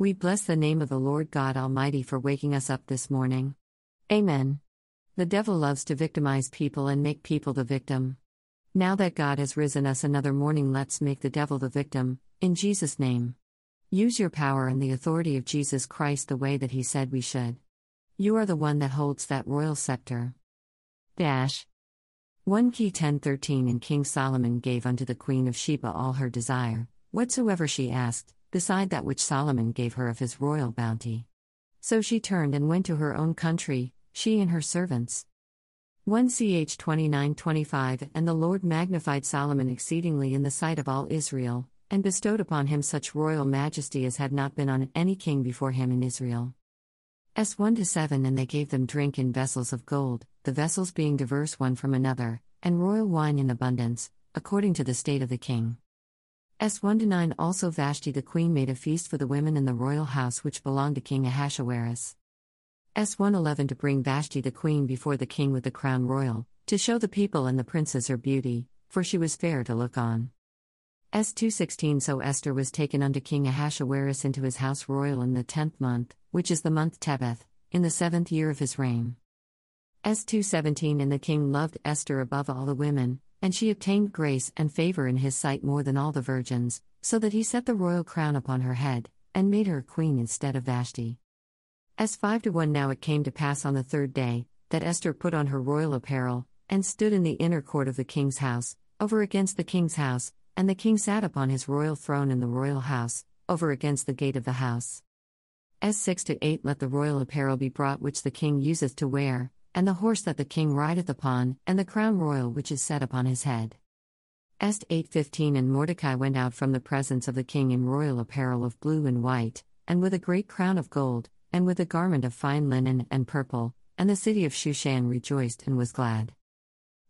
We bless the name of the Lord God Almighty for waking us up this morning. Amen. The devil loves to victimize people and make people the victim. Now that God has risen us another morning, let's make the devil the victim, in Jesus' name. Use your power and the authority of Jesus Christ the way that he said we should. You are the one that holds that royal scepter. Dash. 1 Key 1013 And King Solomon gave unto the queen of Sheba all her desire, whatsoever she asked, beside that which Solomon gave her of his royal bounty. So she turned and went to her own country, she and her servants. 1 Ch 29:25 And the Lord magnified Solomon exceedingly in the sight of all Israel, and bestowed upon him such royal majesty as had not been on any king before him in Israel. S 1 to 7 And they gave them drink in vessels of gold, the vessels being diverse one from another, and royal wine in abundance, according to the state of the king. S 1 to 9 Also Vashti the queen made a feast for the women in the royal house which belonged to King Ahasuerus. S 111 To bring Vashti the queen before the king with the crown royal, to show the people and the princes her beauty, for she was fair to look on. S 216 So Esther was taken unto King Ahasuerus into his house royal in the tenth month, which is the month Tebeth, in the seventh year of his reign. S 217 And the king loved Esther above all the women, and she obtained grace and favor in his sight more than all the virgins, so that he set the royal crown upon her head, and made her queen instead of Vashti. As 5 to 1 Now it came to pass on the third day, that Esther put on her royal apparel, and stood in the inner court of the king's house, over against the king's house, and the king sat upon his royal throne in the royal house, over against the gate of the house. As 6 to 8 Let the royal apparel be brought which the king useth to wear, and the horse that the king rideth upon, and the crown royal which is set upon his head. Est 8:15 And Mordecai went out from the presence of the king in royal apparel of blue and white, and with a great crown of gold, and with a garment of fine linen and purple, and the city of Shushan rejoiced and was glad.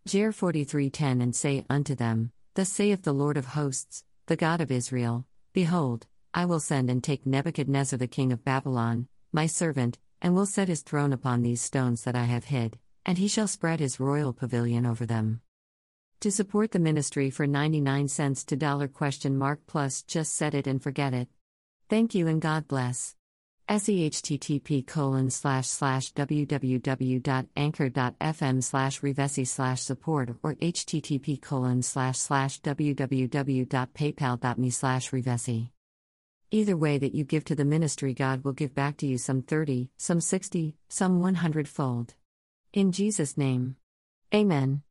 Jer 43:10 And say unto them, Thus saith the Lord of hosts, the God of Israel, Behold, I will send and take Nebuchadnezzar the king of Babylon, my servant, and will set his throne upon these stones that I have hid, and he shall spread his royal pavilion over them. To support the ministry for 99 cents to dollar question mark plus just set it and forget it. Thank you and God bless. SEHTTP colon slash slash www.anchor.fm slash revesi slash support or http colon slash slash www.paypal.me slash revesi. Either way that you give to the ministry, God will give back to you some 30, some 60, some 100 fold. In Jesus' name. Amen.